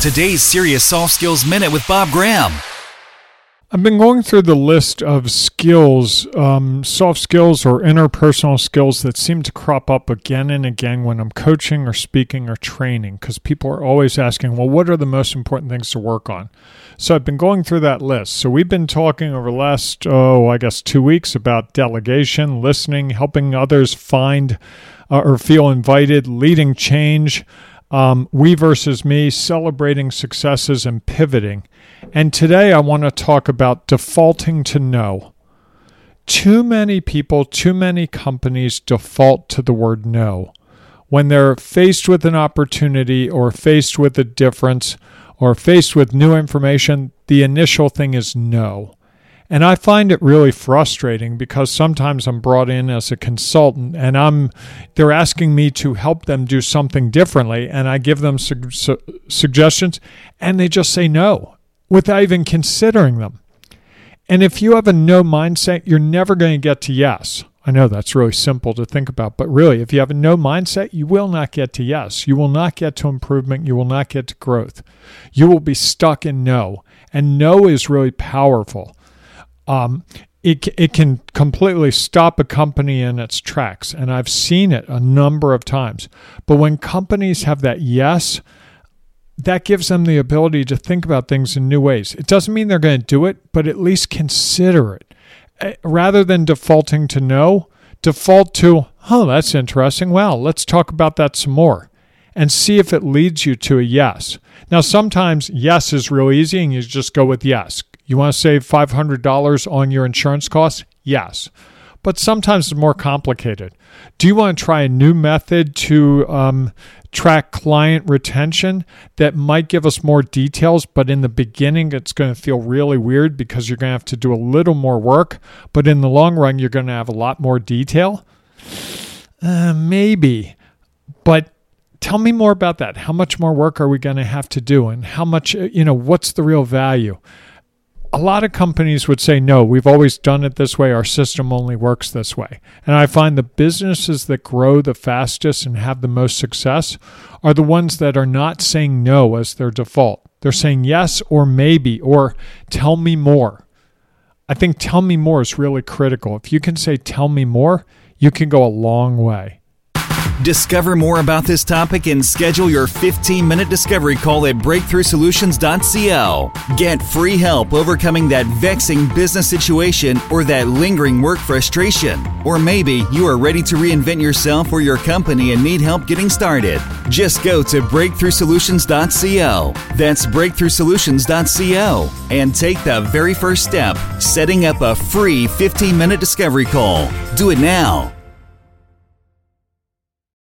Today's Serious Soft Skills Minute with Bob Graham. I've been going through the list of skills, um, soft skills or interpersonal skills that seem to crop up again and again when I'm coaching or speaking or training because people are always asking, well, what are the most important things to work on? So I've been going through that list. So we've been talking over the last, oh, I guess two weeks about delegation, listening, helping others find uh, or feel invited, leading change um, we versus me, celebrating successes and pivoting. And today I want to talk about defaulting to no. Too many people, too many companies default to the word no. When they're faced with an opportunity or faced with a difference or faced with new information, the initial thing is no. And I find it really frustrating because sometimes I'm brought in as a consultant and I'm they're asking me to help them do something differently and I give them su- su- suggestions and they just say no without even considering them. And if you have a no mindset, you're never going to get to yes. I know that's really simple to think about, but really, if you have a no mindset, you will not get to yes. You will not get to improvement. You will not get to growth. You will be stuck in no. And no is really powerful um, it, it can completely stop a company in its tracks. And I've seen it a number of times. But when companies have that yes, that gives them the ability to think about things in new ways. It doesn't mean they're going to do it, but at least consider it. Rather than defaulting to no, default to, oh, that's interesting. Well, let's talk about that some more and see if it leads you to a yes. Now, sometimes yes is real easy and you just go with yes. You want to save $500 on your insurance costs? Yes. But sometimes it's more complicated. Do you want to try a new method to um, track client retention that might give us more details, but in the beginning it's going to feel really weird because you're going to have to do a little more work, but in the long run you're going to have a lot more detail? Uh, maybe. But tell me more about that. How much more work are we going to have to do? And how much, you know, what's the real value? A lot of companies would say, no, we've always done it this way. Our system only works this way. And I find the businesses that grow the fastest and have the most success are the ones that are not saying no as their default. They're saying yes or maybe or tell me more. I think tell me more is really critical. If you can say tell me more, you can go a long way. Discover more about this topic and schedule your 15 minute discovery call at breakthroughsolutions.co. Get free help overcoming that vexing business situation or that lingering work frustration. Or maybe you are ready to reinvent yourself or your company and need help getting started. Just go to breakthroughsolutions.co. That's breakthroughsolutions.co and take the very first step, setting up a free 15 minute discovery call. Do it now